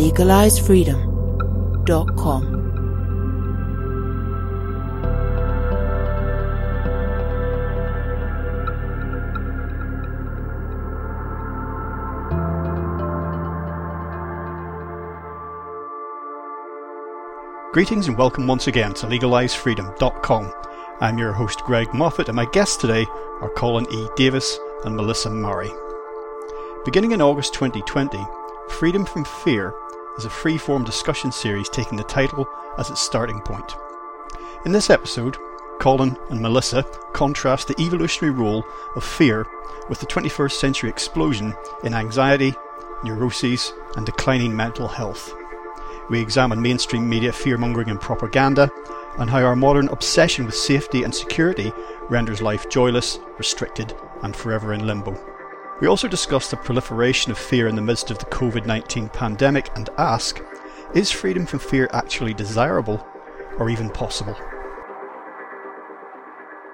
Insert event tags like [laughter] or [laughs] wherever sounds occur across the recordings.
LegalizeFreedom.com. Greetings and welcome once again to LegalizeFreedom.com. I'm your host Greg Moffitt and my guests today are Colin E. Davis and Melissa Mari. Beginning in August 2020, Freedom from Fear is a free-form discussion series taking the title as its starting point. In this episode, Colin and Melissa contrast the evolutionary role of fear with the 21st century explosion in anxiety, neuroses, and declining mental health. We examine mainstream media fear-mongering and propaganda, and how our modern obsession with safety and security renders life joyless, restricted, and forever in limbo. We also discuss the proliferation of fear in the midst of the COVID 19 pandemic and ask is freedom from fear actually desirable or even possible?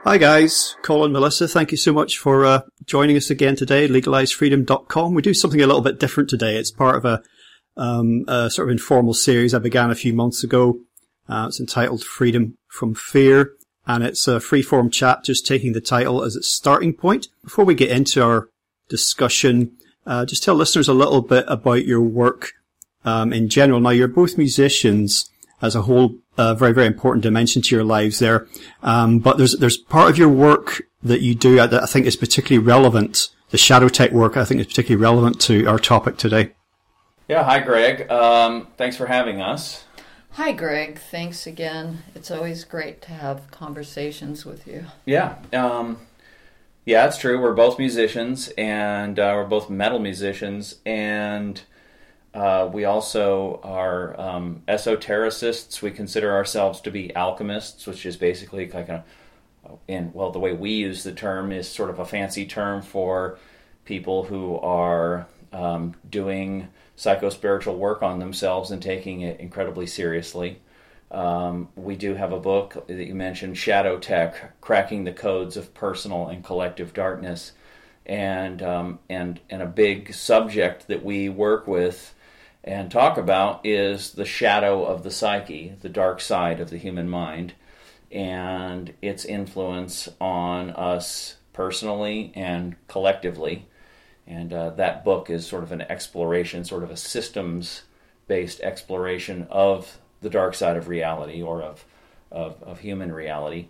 Hi guys, Colin, Melissa, thank you so much for uh, joining us again today, legalizefreedom.com. We do something a little bit different today. It's part of a um, a sort of informal series I began a few months ago. Uh, it's entitled Freedom from Fear, and it's a free-form chat, just taking the title as its starting point. Before we get into our discussion, uh, just tell listeners a little bit about your work um, in general. Now, you're both musicians as a whole, uh, very, very important dimension to your lives there. Um, but there's there's part of your work that you do that I think is particularly relevant. The shadow tech work I think is particularly relevant to our topic today. Yeah, hi, Greg. Um, thanks for having us. Hi, Greg. Thanks again. It's always great to have conversations with you. Yeah, um, yeah, it's true. We're both musicians, and uh, we're both metal musicians, and uh, we also are um, esotericists. We consider ourselves to be alchemists, which is basically like a, in well, the way we use the term is sort of a fancy term for people who are um, doing psychospiritual work on themselves and taking it incredibly seriously. Um, we do have a book that you mentioned, Shadow Tech, cracking the codes of personal and collective darkness, and um, and and a big subject that we work with and talk about is the shadow of the psyche, the dark side of the human mind, and its influence on us personally and collectively. And uh, that book is sort of an exploration, sort of a systems based exploration of the dark side of reality or of, of, of human reality.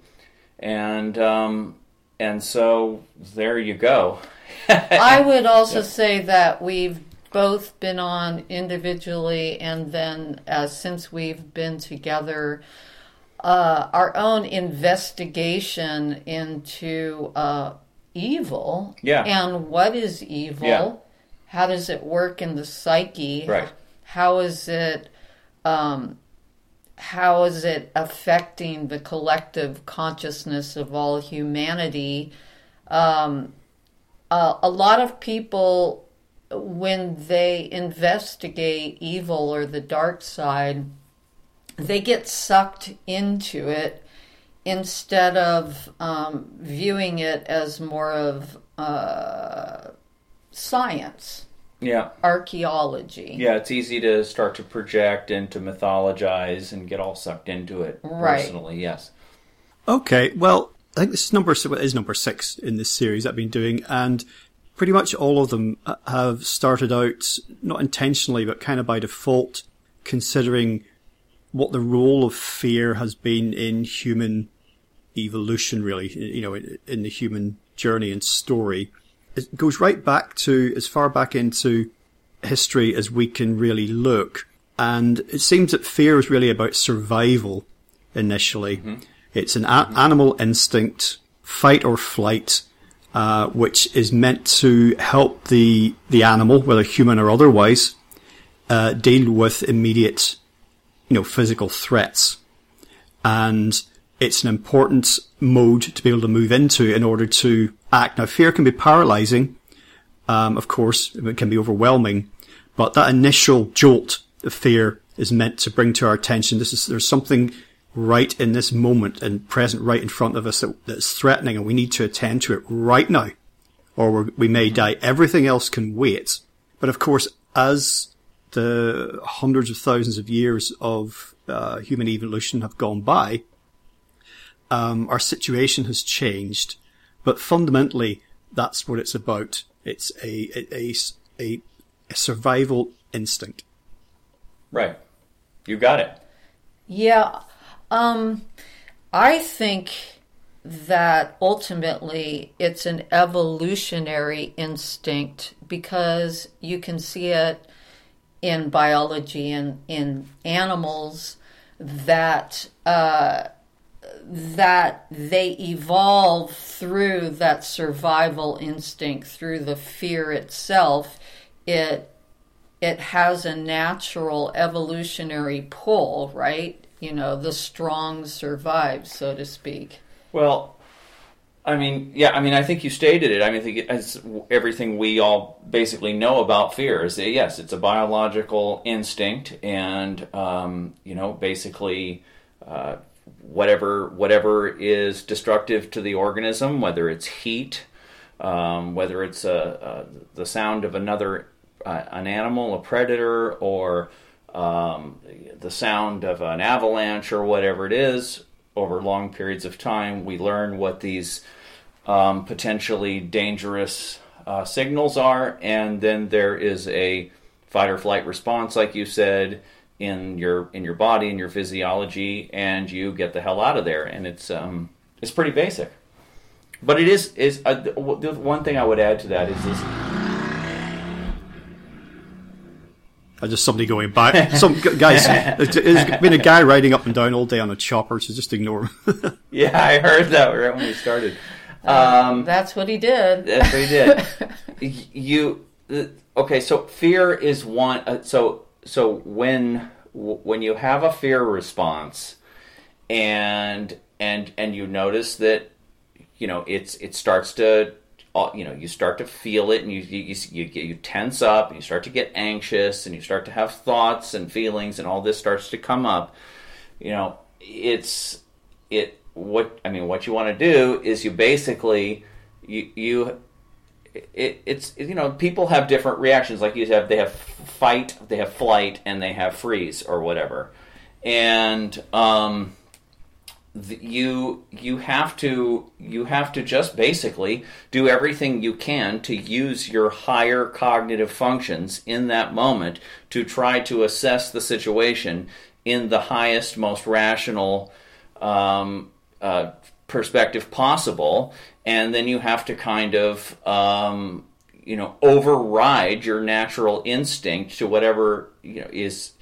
And, um, and so there you go. [laughs] I would also yeah. say that we've both been on individually and then uh, since we've been together uh, our own investigation into uh, evil. Yeah. And what is evil? Yeah. How does it work in the psyche? Right. How is it um, how is it affecting the collective consciousness of all humanity? Um, uh, a lot of people, when they investigate evil or the dark side, they get sucked into it instead of um, viewing it as more of uh, science. Yeah. Archaeology. Yeah, it's easy to start to project and to mythologize and get all sucked into it right. personally, yes. Okay, well, I think this is number is number six in this series I've been doing, and pretty much all of them uh, have started out not intentionally, but kind of by default, considering what the role of fear has been in human evolution, really, you know, in the human journey and story. It goes right back to as far back into history as we can really look. And it seems that fear is really about survival initially. Mm-hmm. It's an a- mm-hmm. animal instinct, fight or flight, uh, which is meant to help the, the animal, whether human or otherwise, uh, deal with immediate, you know, physical threats. And it's an important mode to be able to move into in order to act. Now, fear can be paralyzing. Um, of course, it can be overwhelming, but that initial jolt of fear is meant to bring to our attention this is, there's something right in this moment and present right in front of us that, that's threatening and we need to attend to it right now or we may die. Everything else can wait. But of course, as the hundreds of thousands of years of uh, human evolution have gone by, um, our situation has changed. But fundamentally, that's what it's about. It's a a, a, a survival instinct. Right. You got it. Yeah. Um, I think that ultimately it's an evolutionary instinct because you can see it in biology and in animals that uh, that they evolve through that survival instinct through the fear itself it it has a natural evolutionary pull right you know the strong survive so to speak well I mean, yeah, I mean, I think you stated it. I mean, I think it's everything we all basically know about fear is that, yes, it's a biological instinct, and um, you know, basically, uh, whatever whatever is destructive to the organism, whether it's heat, um, whether it's a, a, the sound of another uh, an animal, a predator, or um, the sound of an avalanche or whatever it is, over long periods of time, we learn what these um, potentially dangerous uh, signals are, and then there is a fight or flight response, like you said, in your in your body and your physiology, and you get the hell out of there. And it's um, it's pretty basic, but it is is uh, the one thing I would add to that is this. Uh, just somebody going by. Some guys, [laughs] there's been a guy riding up and down all day on a chopper, so just ignore him. [laughs] yeah, I heard that right when we started. Um, that's what he did. That's what he did. [laughs] you okay? So fear is one. Uh, so so when when you have a fear response, and and and you notice that you know it's it starts to uh, you know you start to feel it and you you you, you tense up and you start to get anxious and you start to have thoughts and feelings and all this starts to come up you know it's it what I mean, what you want to do is you basically you you it, it's you know people have different reactions. Like you have, they have fight, they have flight, and they have freeze or whatever, and um, you you have to you have to just basically do everything you can to use your higher cognitive functions in that moment to try to assess the situation in the highest, most rational um, uh, perspective possible, and then you have to kind of um, you know override your natural instinct to whatever you know is.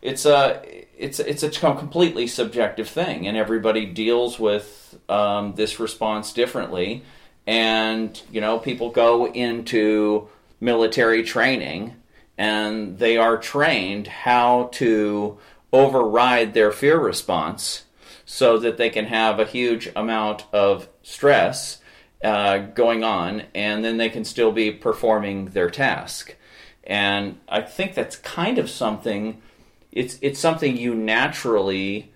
It's a it's it's a completely subjective thing, and everybody deals with um, this response differently. And you know, people go into military training, and they are trained how to override their fear response so that they can have a huge amount of stress uh, going on and then they can still be performing their task. And I think that's kind of something it's it's something you naturally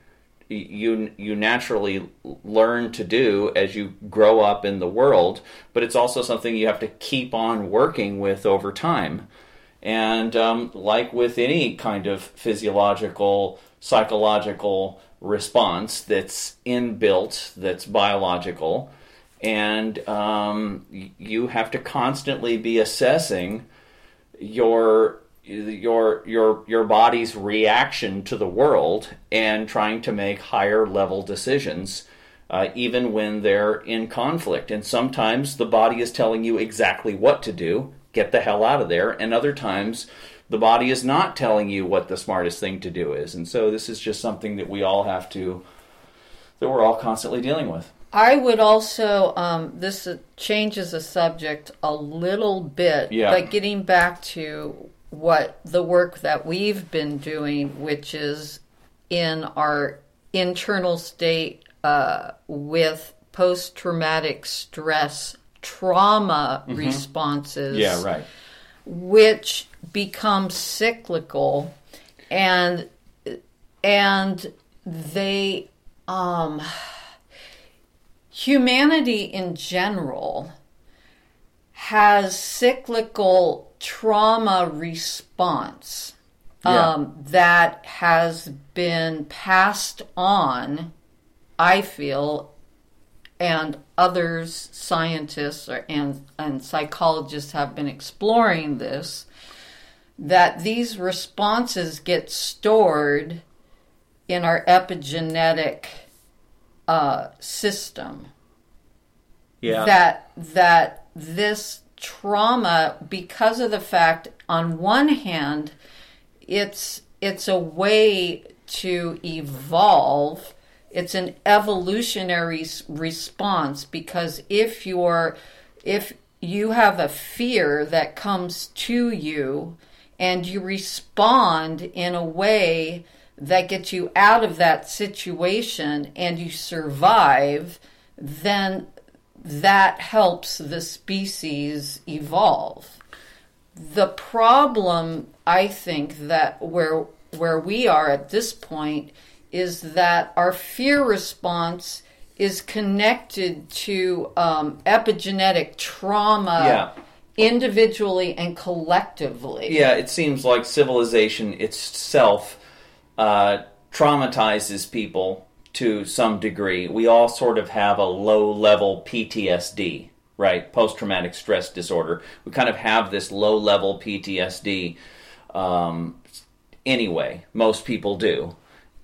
you you naturally learn to do as you grow up in the world, but it's also something you have to keep on working with over time. And um, like with any kind of physiological, psychological response that's inbuilt, that's biological, and um, you have to constantly be assessing your your your your body's reaction to the world and trying to make higher level decisions uh, even when they're in conflict. And sometimes the body is telling you exactly what to do get the hell out of there and other times the body is not telling you what the smartest thing to do is. And so this is just something that we all have to, that we're all constantly dealing with. I would also, um, this changes the subject a little bit, yeah. but getting back to what the work that we've been doing, which is in our internal state uh, with post traumatic stress trauma responses. Yeah, right. Which become cyclical and and they um humanity in general has cyclical trauma response Yeah. um, that has been passed on, I feel, and others, scientists or, and, and psychologists have been exploring this, that these responses get stored in our epigenetic uh, system Yeah. that that this trauma because of the fact on one hand it's it's a way to evolve it's an evolutionary response because if you're if you have a fear that comes to you and you respond in a way that gets you out of that situation and you survive then that helps the species evolve. The problem, I think, that where where we are at this point is that our fear response is connected to um, epigenetic trauma Yeah. individually and collectively. Yeah, it seems like civilization itself uh, traumatizes people to some degree. We all sort of have a low level PTSD, right? Post traumatic stress disorder. We kind of have this low level PTSD um, anyway. Most people do.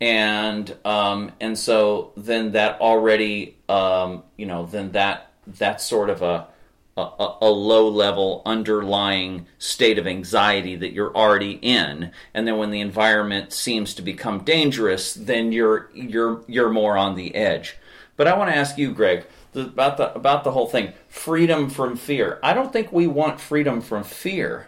And um, and so then that already um, you know then that that's sort of a a, a- low level underlying state of anxiety that you're already in. And then when the environment seems to become dangerous then you're you're you're more on the edge. But i want to ask you greg about the about the whole thing. Freedom from fear. I don't think we want freedom from fear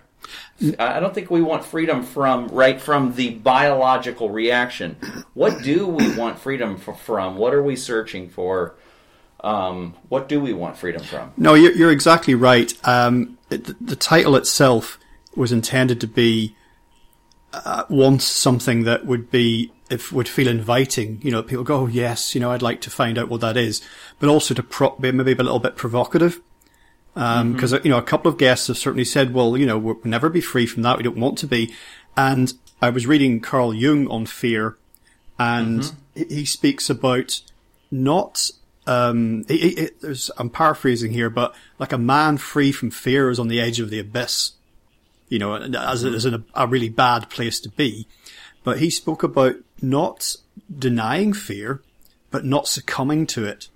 I don't think we want freedom from right from the biological reaction. What do we want freedom from? What are we searching for? Um, what do we want freedom from? No, you're, you're exactly right. Um, the, the title itself was intended to be uh, once something that would be if would feel inviting. You know, people go, oh, "Yes, you know, I'd like to find out what that is," but also to be maybe a little bit provocative. Um, mm-hmm. Because you know, a couple of guests have certainly said, "Well, you know, we'll never be free from that. We don't want to be." And I was reading Carl Jung on fear, and mm-hmm. he he speaks about not um, it, it, I'm paraphrasing here, but like a man free from fear is on the edge of the abyss, you know, as, mm-hmm. as in a, a really bad place to be. But he spoke about not denying fear, but not succumbing to it.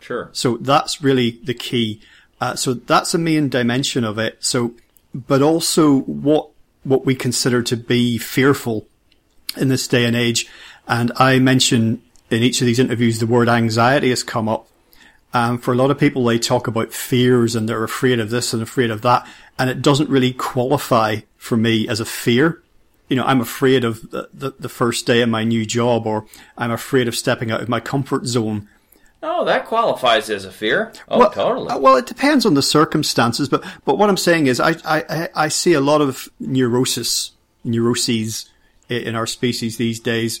Sure. So that's really the key. Uh, so that's a main dimension of it. So, but also what, what we consider to be fearful in this day and age. And I mention in each of these interviews, the word anxiety has come up. Um, for a lot of people, they talk about fears and they're afraid of this and afraid of that. And it doesn't really qualify for me as a fear. You know, I'm afraid of the, the, the first day of my new job or I'm afraid of stepping out of my comfort zone. Oh, that qualifies as a fear. Oh, well, totally. uh, Well, it depends on the circumstances, but but what I'm saying is, I I, I- I see a lot of neurosis, neuroses in our species these days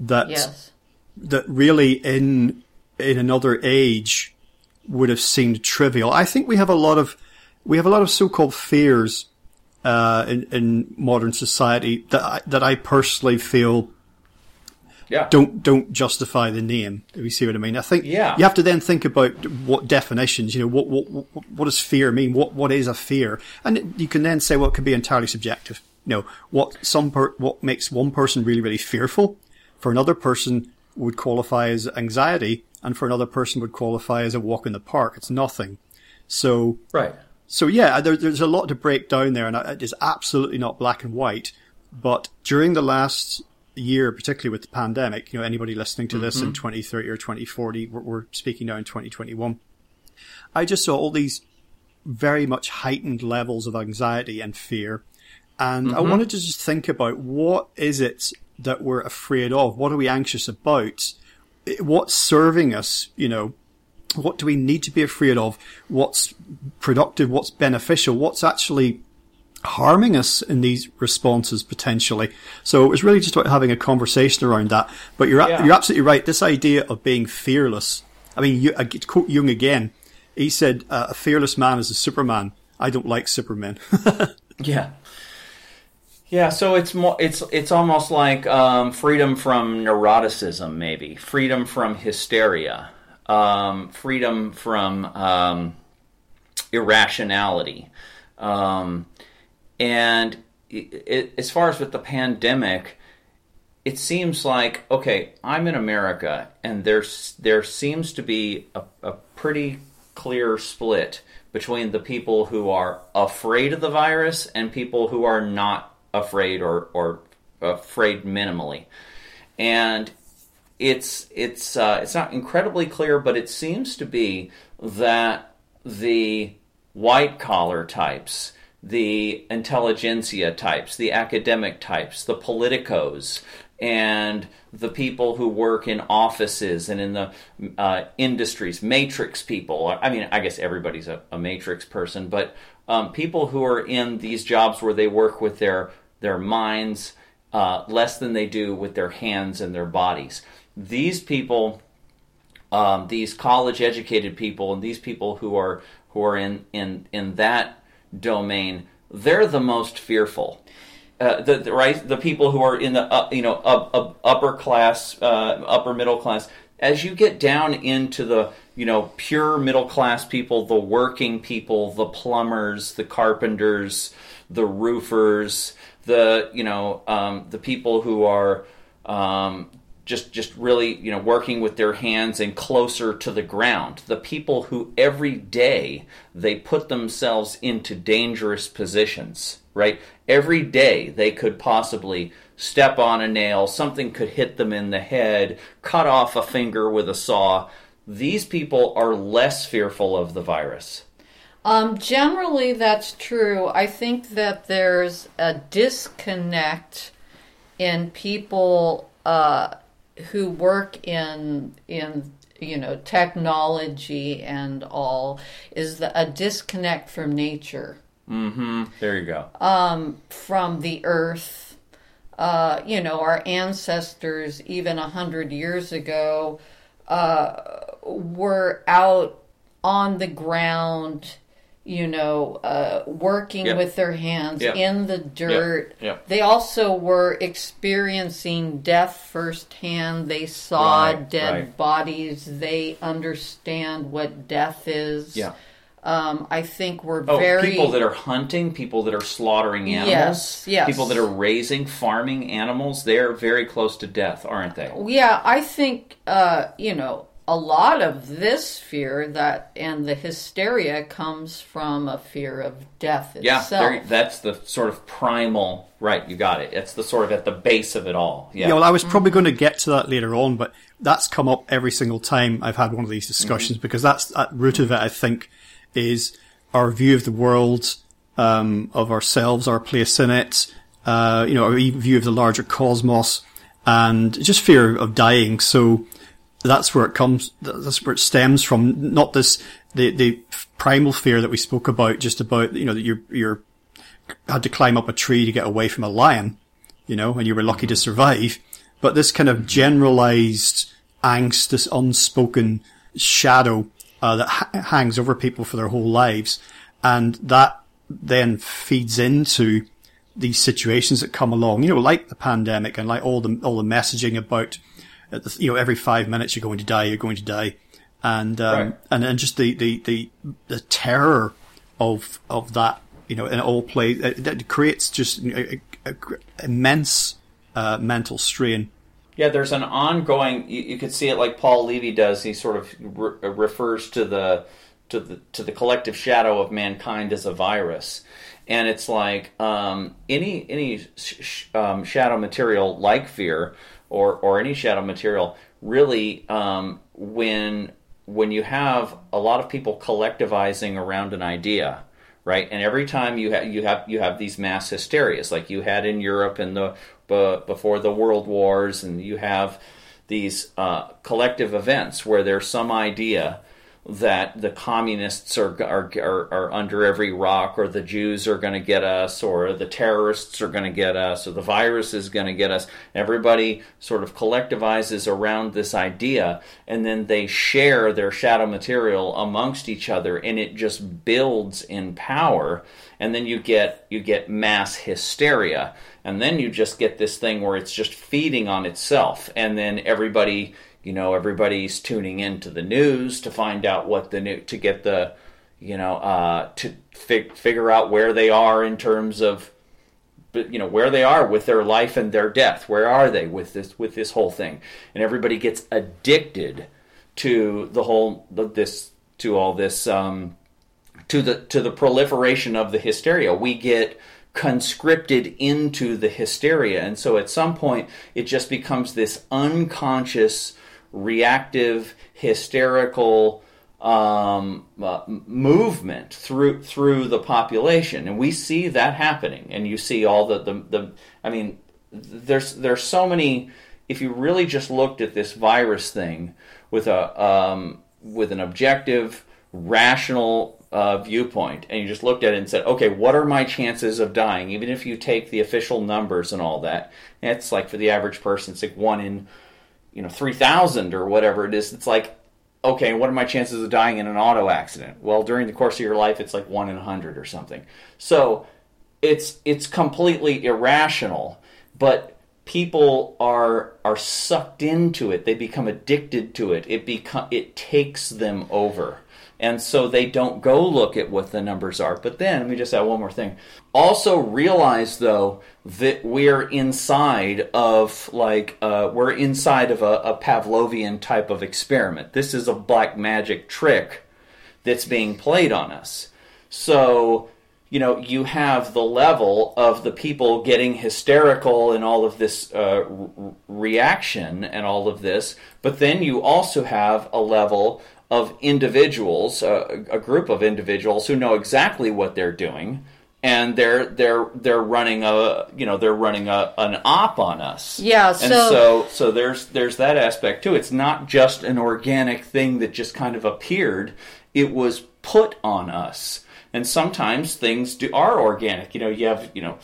that Yes. that really in in another age would have seemed trivial. I think we have a lot of we have a lot of so-called fears uh, in in modern society that I, that I personally feel yeah. don't don't justify the name. Do you see what I mean? I think Yeah. you have to then think about what definitions. You know, what what what, what does fear mean? What what is a fear? And you can then say, well, it can be entirely subjective. You know, what some per, what makes one person really really fearful, for another person would qualify as anxiety, and for another person would qualify as a walk in the park. It's nothing. So Right. so yeah, there, there's a lot to break down there, and it is absolutely not black and white. But during the last year, particularly with the pandemic, you know, anybody listening to this in mm-hmm. 2030 or 2040, we're, we're speaking now in 2021. I just saw all these very much heightened levels of anxiety and fear, And I mm-hmm. wanted to just think about what is it that we're afraid of? What are we anxious about? Eh, what's serving us? You know, what do we need to be afraid of? What's productive? What's beneficial? What's actually harming us in these responses potentially? So it was really just about having a conversation around that. But you're Yeah. you're absolutely right. This idea of being fearless. I mean, you, I quote Jung again. He said, uh, "A fearless man is a Superman." I don't like Supermen. [laughs] Yeah. Yeah, so it's more it's it's almost like um, freedom from neuroticism, maybe freedom from hysteria, um, freedom from um, irrationality, um, and it, as far as with the pandemic, it seems like okay, I'm in America, and there's there seems to be a, a pretty clear split between the people who are afraid of the virus and people who are not afraid or or afraid minimally, and it's it's uh, it's not incredibly clear, but it seems to be that the white collar types, the intelligentsia types, the academic types, the politicos, and the people who work in offices and in the uh, industries, matrix people. I mean, I guess everybody's a, a matrix person, but um, people who are in these jobs where they work with their their minds uh, less than they do with their hands and their bodies. These people um, these college educated people and these people who are who are in in in that domain they're the most fearful. Uh, the, the right the people who are in the uh, you know up, up, upper class uh, upper middle class as you get down into the you know pure middle class people the working people the plumbers the carpenters the roofers the you know um, the people who are um, just just really you know working with their hands and closer to the ground. The people who every day they put themselves into dangerous positions right? Every day they could possibly step on a nail something could hit them in the head cut off a finger with a saw. These people are less fearful of the virus. Um, generally, that's true. I think that there's a disconnect in people uh, who work in in you know technology and all is the, a disconnect from nature, there you go. From the earth. Uh, you know, our ancestors, even a hundred years ago, uh, were out on the ground, you know, uh, working Yep. with their hands Yep. in the dirt. Yep. They also were experiencing death firsthand. They saw Right, dead right. bodies. They understand what death is. yeah Um, I think we're Oh, very people that are hunting, people that are slaughtering animals, Yes, yes. people that are raising, farming animals, they're very close to death, aren't they? Yeah, I think uh, you know a lot of this fear that and the hysteria comes from a fear of death Yeah, itself. there- that's the sort of primal. Right, you got it. It's the sort of at the base of it all. Yeah, Yeah, well, I was probably going to get to that later on, but that's come up every single time I've had one of these discussions because that's at root of it. I think is our view of the world, um, of ourselves, our place in it, uh, you know, our view of the larger cosmos, and just fear of dying. So that's where it comes. That's where it stems from. Not this the the primal fear that we spoke about, just about you know that you're you're had to climb up a tree to get away from a lion, you know, and you were lucky to survive. But this kind of generalized angst, this unspoken shadow uh, that ha- hangs over people for their whole lives, and that then feeds into these situations that come along, you know, like the pandemic and like all the all the messaging about, the- you know, every five minutes you're going to die, you're going to die, and um, Right. and and just the the the the terror of of that, you know, in all play that creates just a, a, a immense uh, mental strain. Yeah, there's an ongoing. You, you could see it like Paul Levy does. He sort of re- refers to the to the to the collective shadow of mankind as a virus, and it's like um, any any sh- sh- um, shadow material like fear or or any shadow material really um, when when you have a lot of people collectivizing around an idea right? And every time you have you have you have these mass hysterias, like you had in Europe in the b- before the world wars, and you have these uh, collective events where there's some idea that the communists are, are, are, are, under every rock, or the Jews are going to get us, or the terrorists are going to get us, or the virus is going to get us. Everybody sort of collectivizes around this idea, and then they share their shadow material amongst each other, and it just builds in power. And then you get you get mass hysteria, and then you just get this thing where it's just feeding on itself, and then everybody you know everybody's tuning into the news to find out what the new to get the you know uh, to fig- figure out where they are in terms of you know where they are with their life and their death. Where are they with this with this whole thing? And everybody gets addicted to the whole this to all this um, to the to the proliferation of the hysteria. We get conscripted into the hysteria. And so at some point it just becomes this unconscious reactive, hysterical um, uh, movement through through the population, and we see that happening. And you see all the, the the I mean, there's there's so many. If you really just looked at this virus thing with a um, with an objective, rational uh, viewpoint, and you just looked at it and said, okay, what are my chances of dying? Even if you take the official numbers and all that, it's like for the average person, it's like one in you know 3000 or whatever it is it's like okay what are my chances of dying in an auto accident? Well during the course of your life it's like 1 in a 100 or something. So it's it's completely irrational but people are are sucked into it. They become addicted to it. It become it takes them over and so they don't go look at what the numbers are. But then, let me just add one more thing. Also realize, though, that we're inside of, like, uh, we're inside of a, a Pavlovian type of experiment. This is a black magic trick that's being played on us. So, you know, you have the level of the people getting hysterical and all of this uh, re- reaction and all of this, but then you also have a level of individuals, uh, a group of individuals who know exactly what they're doing, and they're they're they're running a you know they're running a an op on us. Yeah, so and so so there's there's that aspect too. It's not just an organic thing that just kind of appeared. It was put on us, and sometimes things do are organic. You know, you have you know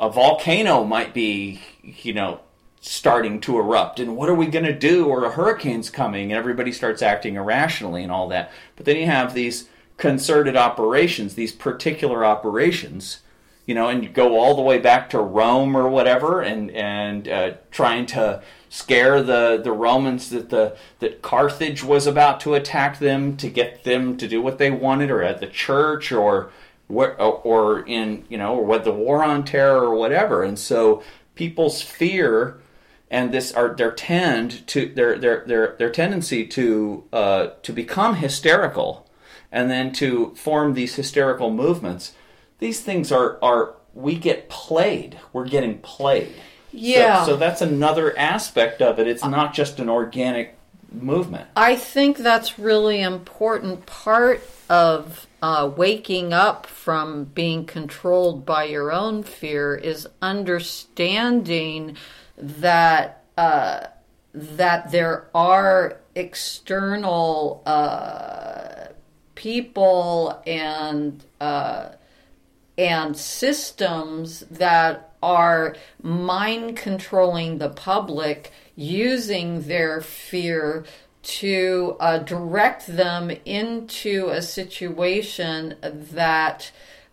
a volcano might be you know starting to erupt. And what are we going to do? Or a hurricane's coming and everybody starts acting irrationally and all that. But then you have these concerted operations these particular operations you know and you go all the way back to rome or whatever and and uh, trying to scare the the romans that the that carthage was about to attack them to get them to do what they wanted or at the church or or, or in you know or what the war on terror or whatever. And so people's fear and this are their tend to their their their their tendency to uh, to become hysterical and then to form these hysterical movements. These things are are we get played. We're getting played. Yeah. so, so that's another aspect of it. It's not just an organic movement. I think that's really important part of uh, waking up from being controlled by your own fear is understanding that uh, that there are external uh, people and uh, and systems that are mind controlling the public using their fear to uh, direct them into a situation that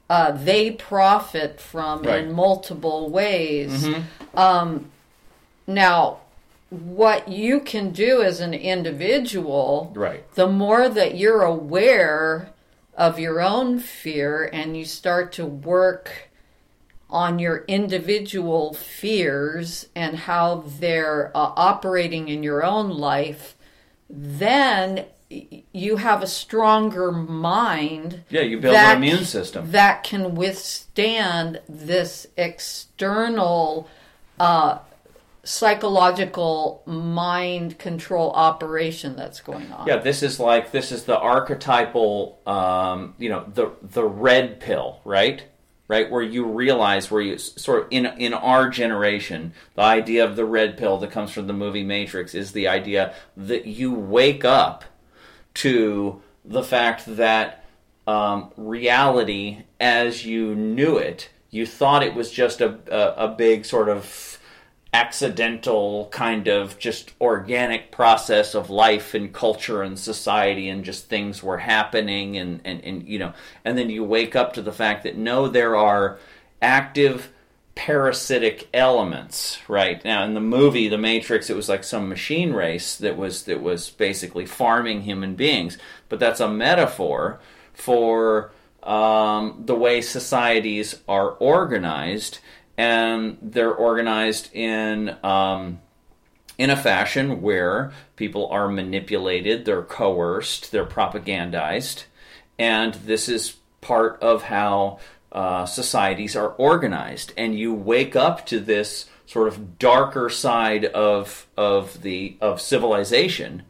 uh, they profit from right. in multiple ways. Mm-hmm. Um, now, what you can do as an individual, right. the more that you're aware of your own fear and you start to work on your individual fears and how they're uh, operating in your own life, then you have a stronger mind. Yeah, you build an immune system that can withstand this external uh, psychological mind control operation that's going on. Yeah, this is like this is the archetypal, um, you know, the the red pill, right? Right, where you realize where you sort of in in our generation, the idea of the red pill that comes from the movie Matrix is the idea that you wake up to the fact that um, reality, as you knew it, you thought it was just a, a, a big sort of accidental kind of just organic process of life and culture and society and just things were happening and, and, and you know and then you wake up to the fact that no there are active parasitic elements right? Now in the movie the matrix it was like some machine race that was that was basically farming human beings. But that's a metaphor for um, the way societies are organized and they're organized in um, in a fashion where people are manipulated, they're coerced, they're propagandized, and this is part of how uh, societies are organized. And you wake up to this sort of darker side of of the of civilization,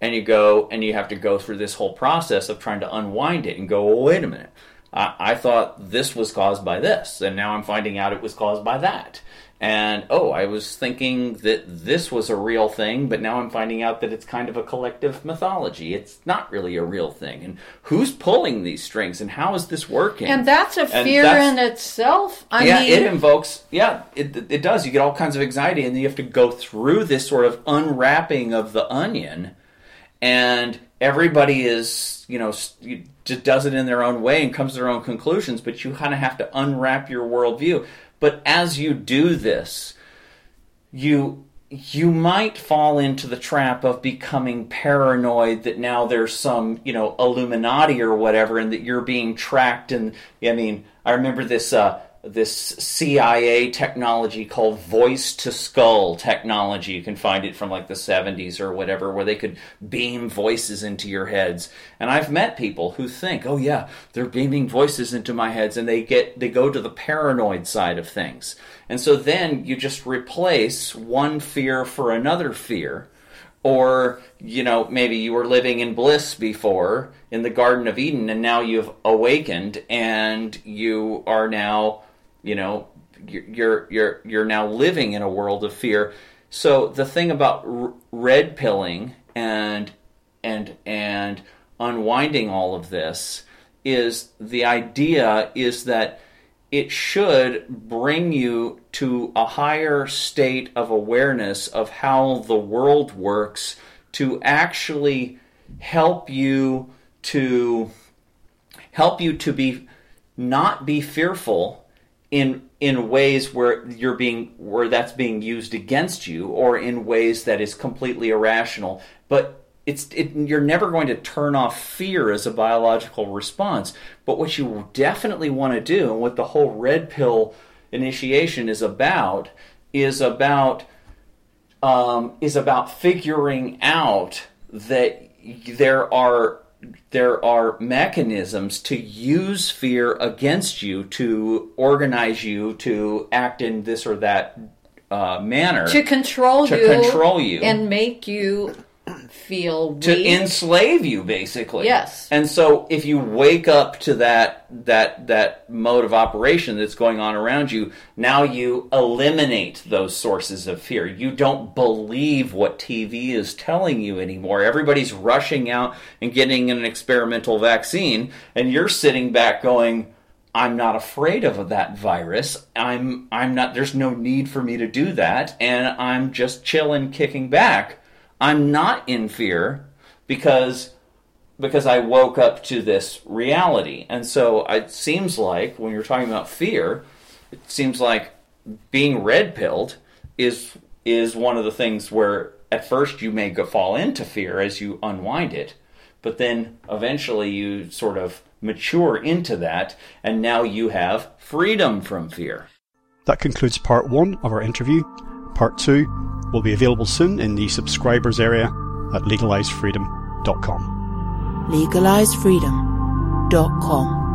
and you go and you have to go through this whole process of trying to unwind it and go, well, wait a minute. I, I thought this was caused by this, and now I'm finding out it was caused by that. And oh, I was thinking that this was a real thing, but now I'm finding out that it's kind of a collective mythology. It's not really a real thing. And who's pulling these strings and how is this working? And that's a fear that's, in itself. I yeah, mean, it invokes, yeah, it, it does. You get all kinds of anxiety, and you have to go through this sort of unwrapping of the onion. And everybody is, you know, just does it in their own way and comes to their own conclusions, but you kind of have to unwrap your worldview. But as you do this, you you might fall into the trap of becoming paranoid that now there's some you know illuminati or whatever and that you're being tracked and i mean i remember this uh, this CIA technology called voice to skull technology. You can find it from like the 70s or whatever, where they could beam voices into your heads. And I've met people who think, oh yeah, they're beaming voices into my heads, and they get they go to the paranoid side of things. And so then you just replace one fear for another fear. Or, you know, maybe you were living in bliss before in the Garden of Eden and now you've awakened and you are now you know you're you're you're now living in a world of fear. So the thing about red pilling and and and unwinding all of this is the idea is that it should bring you to a higher state of awareness of how the world works to actually help you to help you to be not be fearful in in ways where you're being where that's being used against you or in ways that is completely irrational. But it's it, you're never going to turn off fear as a biological response. But what you definitely want to do and what the whole red pill initiation is about is about um, is about figuring out that there are there are mechanisms to use fear against you to organize you to act in this or that uh, manner to control to you control you. and make you feel weak. to enslave you basically. Yes. And so if you wake up to that that that mode of operation that's going on around you now you eliminate those sources of fear. You don't believe what tv is telling you anymore. Everybody's rushing out and getting an experimental vaccine and you're sitting back going I'm not afraid of that virus. I'm I'm not there's no need for me to do that and I'm just chilling kicking back I'm not in fear because because I woke up to this reality. And so it seems like when you're talking about fear, it seems like being red pilled is is one of the things where at first you may go fall into fear as you unwind it, but then eventually you sort of mature into that and now you have freedom from fear. That concludes part 1 of our interview. Part 2 will be available soon in the subscribers area at legalizefreedom.com. Legalizefreedom.com